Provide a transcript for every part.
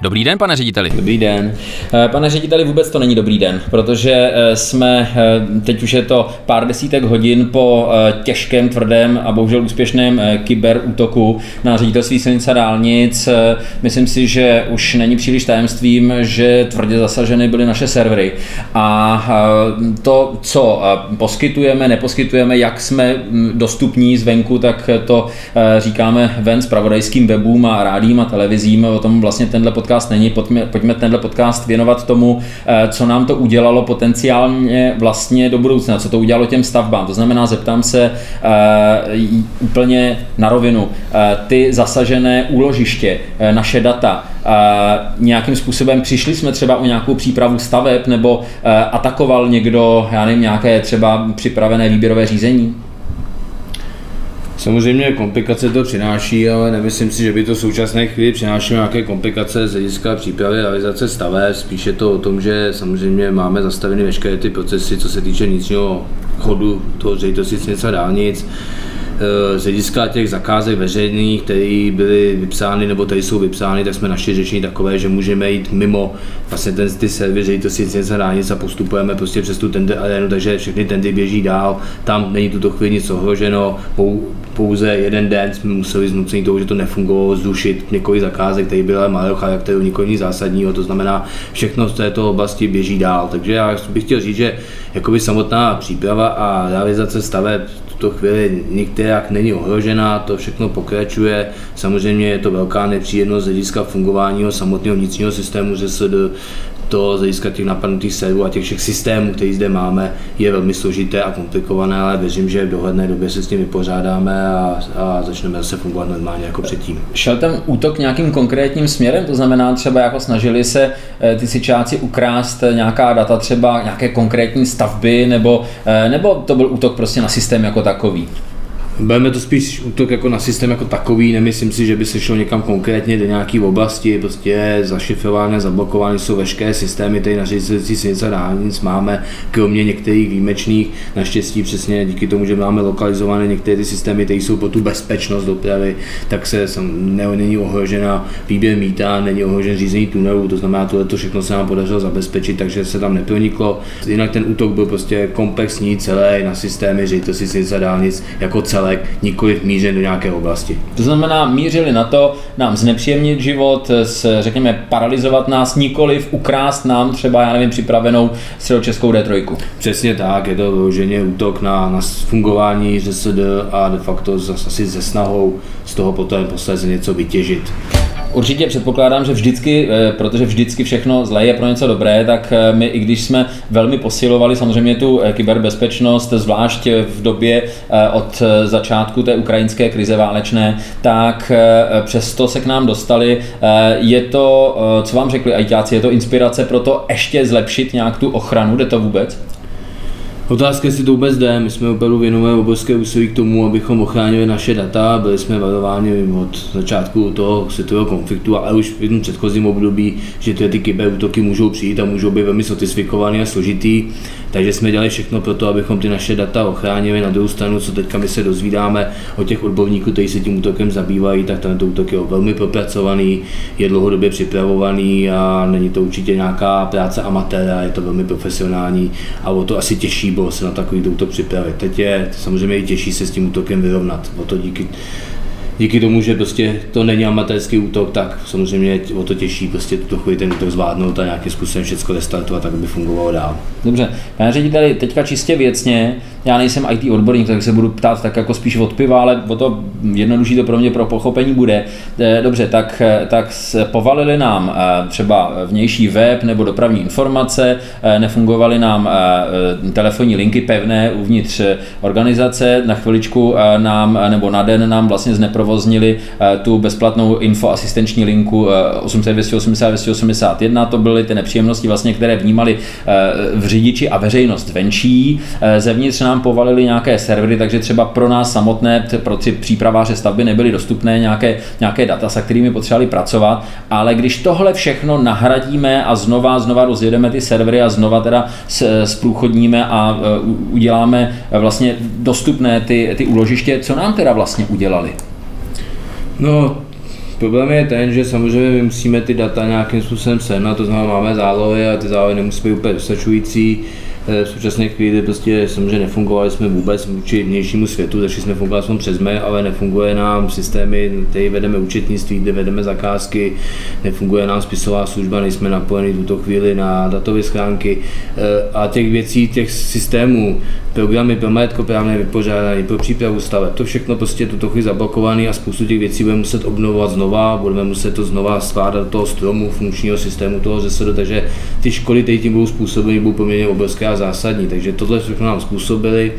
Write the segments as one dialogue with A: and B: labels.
A: Dobrý den, pane řediteli.
B: Dobrý den. Eh, pane řediteli, vůbec to není dobrý den, protože eh, jsme, eh, teď už je to pár desítek hodin po těžkém, tvrdém a bohužel úspěšném kyberútoku na ředitelství silnic a dálnic. Myslím si, že už není příliš tajemstvím, že tvrdě zasaženy byly naše servery. A to, co poskytujeme, neposkytujeme, jak jsme hm, dostupní zvenku, tak to říkáme ven s pravodajským webům a rádím a televizím. O tom vlastně tenhle podcast není, pojďme, pojďme tenhle podcast věnovat tomu, eh, co nám to udělalo potenciálně vlastně do budoucna, co to udělalo těm stavbám. To znamená, zeptám se uh, úplně na rovinu. Uh, ty zasažené úložiště, uh, naše data, nějakým způsobem přišli jsme třeba o nějakou přípravu staveb nebo atakoval někdo, já nevím, nějaké třeba připravené výběrové řízení?
C: Samozřejmě komplikace to přináší, ale nemyslím si, že by to v současné chvíli přinášelo nějaké komplikace z hlediska přípravy a realizace staveb. Spíše to o tom, že samozřejmě máme zastaveny veškeré ty procesy, co se týče vnitřního chodu toho ředitelství něco dálnic. Z hlediska těch zakázek veřejných, které byly vypsány nebo tady jsou vypsány, tak jsme našli řešení takové, že můžeme jít mimo vlastně ten, ty servery, to si něco dálnic a postupujeme prostě přes tu tender arénu, takže všechny tendy běží dál, tam není tuto chvíli nic ohroženo, pouze jeden den jsme museli znucení toho, že to nefungovalo, zrušit několik zakázek, které byly malého charakteru, nic zásadního, to znamená, všechno z této oblasti běží dál. Takže já bych chtěl říct, že jakoby samotná příprava a realizace staveb tuto chvíli nikterak není ohrožena, to všechno pokračuje. Samozřejmě je to velká nepříjemnost z hlediska fungování samotného vnitřního systému ŘSD, to z hlediska těch napadnutých serverů a těch všech systémů, které zde máme, je velmi složité a komplikované, ale věřím, že v dohledné době se s tím vypořádáme a, a začneme zase fungovat normálně jako předtím.
B: Šel ten útok nějakým konkrétním směrem, to znamená třeba jako snažili se eh, ty sičáci ukrást nějaká data, třeba nějaké konkrétní stavby, nebo, eh, nebo to byl útok prostě na systém jako takový?
C: Budeme to spíš útok jako na systém jako takový, nemyslím si, že by se šlo někam konkrétně do nějaké oblasti, prostě zašifrované, zablokovány jsou veškeré systémy, tady na ředitelství silnice dálnic máme, kromě některých výjimečných, naštěstí přesně díky tomu, že máme lokalizované některé ty systémy, které jsou pro tu bezpečnost dopravy, tak se ne, není ohrožena výběr míta, není ohrožen řízení tunelů, to znamená, tohle to všechno se nám podařilo zabezpečit, takže se tam neproniklo. Jinak ten útok byl prostě komplexní, celý na systémy ředitelství silnice dálnic jako celé celek, nikoli mířen do nějaké oblasti.
B: To znamená, mířili na to nám znepříjemnit život, s, řekněme, paralizovat nás, nikoli ukrást nám třeba, já nevím, připravenou středočeskou D3.
C: Přesně tak, je to vyloženě útok na, na fungování ŘSD a de facto zase asi ze snahou z toho potom posléze něco vytěžit.
B: Určitě předpokládám, že vždycky, eh, protože vždycky všechno zlé je pro něco dobré, tak eh, my, i když jsme velmi posilovali samozřejmě tu eh, kyberbezpečnost, zvlášť v době od začátku té ukrajinské krize válečné, tak přesto se k nám dostali. Je to, co vám řekli ajťáci, je to inspirace pro to ještě zlepšit nějak tu ochranu? Jde to vůbec?
C: Otázka, jestli to vůbec jde. My jsme opravdu věnovali obrovské úsilí k tomu, abychom ochránili naše data. Byli jsme varováni od začátku toho světového konfliktu, ale už v jednom předchozím období, že ty, ty kyberútoky můžou přijít a můžou být velmi sofistikovaný a složitý. Takže jsme dělali všechno pro to, abychom ty naše data ochránili. Na druhou stranu, co teďka my se dozvídáme o těch odborníků, kteří se tím útokem zabývají, tak tento útok je velmi propracovaný, je dlouhodobě připravovaný a není to určitě nějaká práce amatéra, je to velmi profesionální a o to asi těžší bylo se na takový útok připravit. Teď je samozřejmě i těžší se s tím útokem vyrovnat. O to díky díky tomu, že prostě to není amatérský útok, tak samozřejmě o to těžší prostě tuto chvíli ten útok zvládnout a nějakým způsobem všechno restartovat, tak aby fungovalo dál.
B: Dobře, pane řediteli, teďka čistě věcně, já nejsem IT odborník, tak se budu ptát tak jako spíš od piva, ale o to jednodušší to pro mě pro pochopení bude. Eh, dobře, tak, eh, tak povalili nám eh, třeba vnější web nebo dopravní informace, nefungovaly nám telefonní linky pevné uvnitř organizace, na chviličku nám nebo na den nám vlastně zneprovoznili tu bezplatnou infoasistenční linku 800 280 281, to byly ty nepříjemnosti vlastně, které vnímali v řidiči a veřejnost venčí, zevnitř nám nám povalili nějaké servery, takže třeba pro nás samotné, pro ty přípraváře stavby nebyly dostupné nějaké, nějaké data, se kterými potřebovali pracovat, ale když tohle všechno nahradíme a znova, znova rozjedeme ty servery a znova teda zprůchodníme a e, uděláme vlastně dostupné ty, ty úložiště, co nám teda vlastně udělali?
C: No, Problém je ten, že samozřejmě my musíme ty data nějakým způsobem sehnat, to znamená máme zálohy a ty zálohy nemusí být úplně dostačující. Eh, v současné chvíli prostě samozřejmě nefungovali jsme vůbec vůči vnějšímu světu, začali jsme fungovat jsme přes mail, ale nefunguje nám systémy, které vedeme účetnictví, kde vedeme zakázky, nefunguje nám spisová služba, nejsme napojeni tuto chvíli na datové schránky. Eh, a těch věcí, těch systémů, programy pro majetkoprávné vypořádání, pro přípravu staveb, to všechno prostě tuto chvíli zablokované a spoustu těch věcí budeme muset obnovovat znova, budeme muset to znova skládat do toho stromu, funkčního systému toho ZSD, takže ty škody, které tím budou způsobeny, budou poměrně obrovské zásadní. Takže tohle všechno nám způsobili.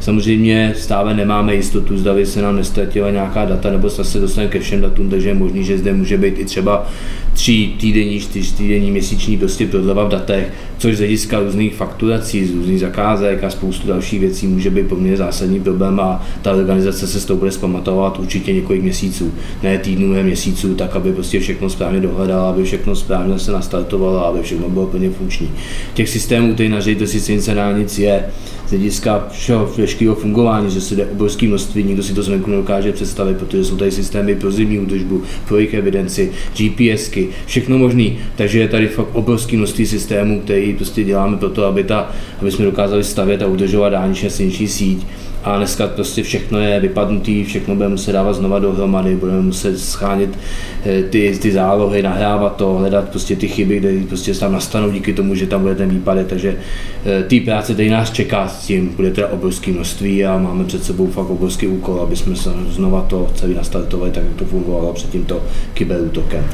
C: Samozřejmě stále nemáme jistotu, zda se nám nestratila nějaká data, nebo se dostaneme ke všem datům, takže je možný, že zde může být i třeba tři týdenní, čtyři týdenní, měsíční prostě prodleva v datech, což z hlediska různých fakturací, z různých zakázek a spoustu dalších věcí může být poměrně zásadní problém a ta organizace se s tou bude zpamatovat určitě několik měsíců, ne týdnů, ne měsíců, tak aby prostě všechno správně dohledala, aby všechno správně se nastartovalo, aby všechno bylo plně funkční. Těch systémů, které na ředitelství silnice dálnic je hlediska všeho veškerého fungování, že se jde obrovské množství, nikdo si to zvenku nedokáže představit, protože jsou tady systémy pro zimní údržbu, pro jejich evidenci, GPSky, všechno možný. Takže je tady fakt obrovské množství systémů, který prostě děláme pro to, aby, ta, aby jsme dokázali stavět a udržovat dálniční silniční síť a dneska prostě všechno je vypadnutý, všechno budeme muset dávat znova dohromady, budeme muset schánit eh, ty, ty zálohy, nahrávat to, hledat prostě ty chyby, kde prostě tam nastanou díky tomu, že tam bude ten výpadek, takže eh, ty práce, který nás čeká s tím, bude teda obrovské množství a máme před sebou fakt obrovský úkol, aby jsme se znova to celý nastartovali, tak jak to fungovalo před tímto kyberútokem.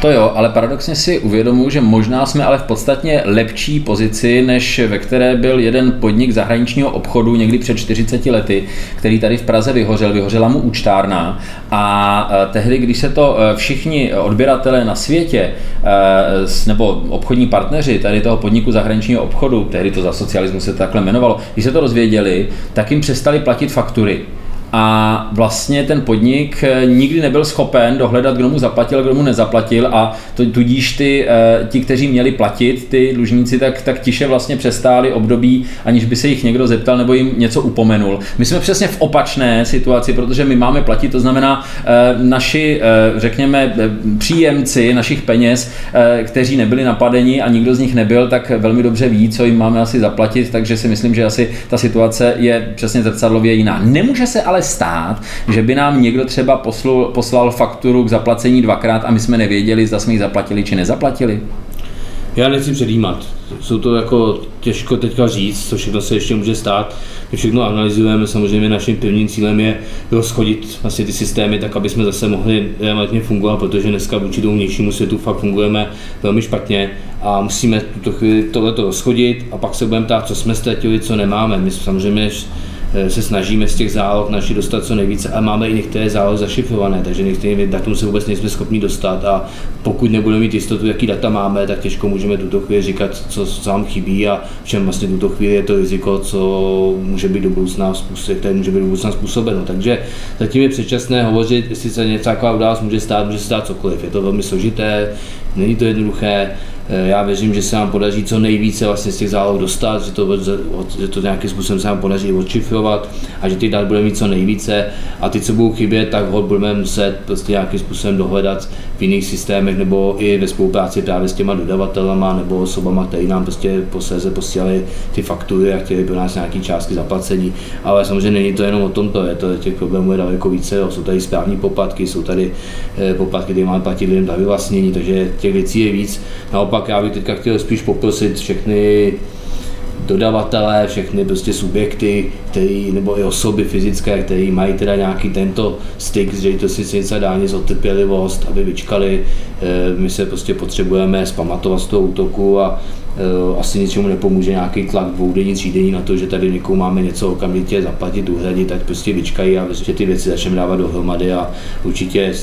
B: To jo, ale paradoxně si uvědomuji, že možná jsme ale v podstatně lepší pozici, než ve které byl jeden podnik zahraničního obchodu někdy před 40 lety, který tady v Praze vyhořel, vyhořela mu účtárna a e, tehdy, když se to e, všichni odběratelé na světě e, nebo obchodní partneři tady toho podniku zahraničního obchodu, tehdy to za socialismu se takhle jmenovalo, když se to rozvěděli, tak jim přestali platit faktury a vlastně ten podnik eh, nikdy nebyl schopen dohledat, kdo mu zaplatil, kdo mu nezaplatil a to, tudíž ty, eh, ti, kteří měli platit, ty dlužníci, tak, tak tiše vlastně přestáli období, aniž by se jich někdo zeptal nebo jim něco upomenul. My jsme přesně v opačné situaci, protože my máme platit, to znamená eh, naši, řekněme, příjemci našich peněz, kteří nebyli napadeni a nikdo z nich nebyl, tak velmi dobře ví, co jim máme asi zaplatit, takže si myslím, že asi ta situace je přesně zrcadlově jiná. Nemůže se ale stát, že by nám někdo třeba poslal, poslal fakturu k zaplacení dvakrát a my jsme nevěděli, zda jsme ji zaplatili či nezaplatili?
C: Já nechci předjímat. Jsou to jako těžko teďka říct, co všechno se ještě může stát. My všechno analyzujeme, samozřejmě naším prvním cílem je rozchodit vlastně ty systémy tak, aby jsme zase mohli relativně fungovat, protože dneska vůči tomu vnějšímu světu fakt fungujeme velmi špatně a musíme tuto chvíli tohleto rozchodit a pak se budeme ptát, co jsme ztratili, co nemáme. My samozřejmě se snažíme z těch záloh naši dostat co nejvíce a máme i některé zálohy zašifrované, takže některé datum se vůbec nejsme schopni dostat a pokud nebudeme mít jistotu, jaký data máme, tak těžko můžeme tuto chvíli říkat, co, co chybí a v čem vlastně tuto chvíli je to riziko, co může být do budoucna, které může být do budoucna způsobeno. Takže zatím je předčasné hovořit, jestli se něco taková událost může stát, může stát cokoliv. Je to velmi složité, není to jednoduché, Eh, já věřím, že se nám podaří co nejvíce vlastně z těch záloh dostat, že to, že to nějakým způsobem se nám podaří odšifrovat a že těch dat budeme mít co nejvíce a ty, co budou chybět, tak ho budeme muset prostě nějakým způsobem dohledat v jiných systémech nebo i ve spolupráci právě s těma dodavatelama nebo osobama, které nám prostě posléze posílali ty faktury a chtěli pro nás nějaký částky zaplacení. Ale samozřejmě není to jenom o tom, to je to, těch problémů je daleko více, jsou tady správní poplatky, jsou tady eh, poplatky, které máme platit lidem za vyvlastnění, takže těch věcí je víc. Naopak naopak já bych teďka chtěl spíš poprosit všechny dodavatele, všechny prostě subjekty, který, nebo i osoby fyzické, které mají teda nějaký tento styk s ředitelství silnice a dálnic o trpělivost, aby vyčkali. Eh, my se prostě potřebujeme zpamatovat z toho útoku a eh, asi ničemu nepomůže nějaký tlak dvoudenní, třídenní na to, že tady někomu máme něco okamžitě zaplatit, uhradit, tak prostě vyčkají a prostě ty věci začneme dávat dohromady a určitě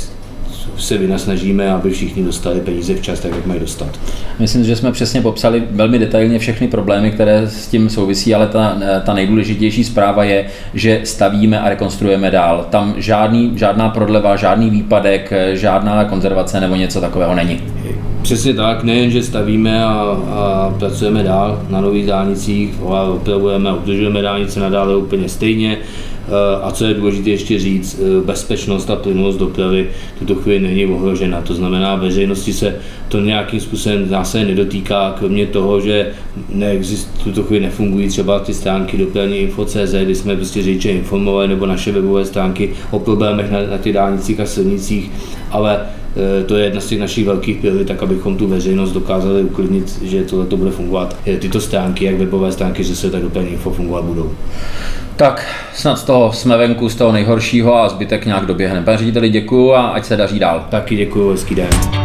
C: se vynasnažíme, aby všichni dostali peníze včas, tak jak mají dostat.
B: Myslím, že jsme přesně popsali velmi detailně všechny problémy, které s tím souvisí, ale ta, ta nejdůležitější zpráva je, že stavíme a rekonstruujeme dál. Tam žádný, žádná prodleva, žádný výpadek, žádná konzervace nebo něco takového není.
C: Přesně tak, nejen, že stavíme a, a pracujeme dál na nových dálnicích, opravujeme a udržujeme dálnice nadále úplně stejně, a co je důležité ještě říct, bezpečnost a plynulost dopravy tuto chvíli není ohrožena. To znamená, veřejnosti se to nějakým způsobem zase nedotýká, kromě toho, že neexist, tuto chvíli nefungují třeba ty stránky dopravní info.cz, kdy jsme prostě řidiče informovali, nebo naše webové stránky o problémech na, na těch dálnicích a silnicích, ale e, to je jedna z těch našich velkých priorit, tak abychom tu veřejnost dokázali uklidnit, že tohle to bude fungovat. Tyto stránky, jak webové stránky, že se tak dopravní info fungovat budou.
B: Tak snad z toho jsme venku, z toho nejhoršího a zbytek nějak doběhne. Pane řediteli, děkuju a ať se daří dál.
C: Taky děkuji, hezký den.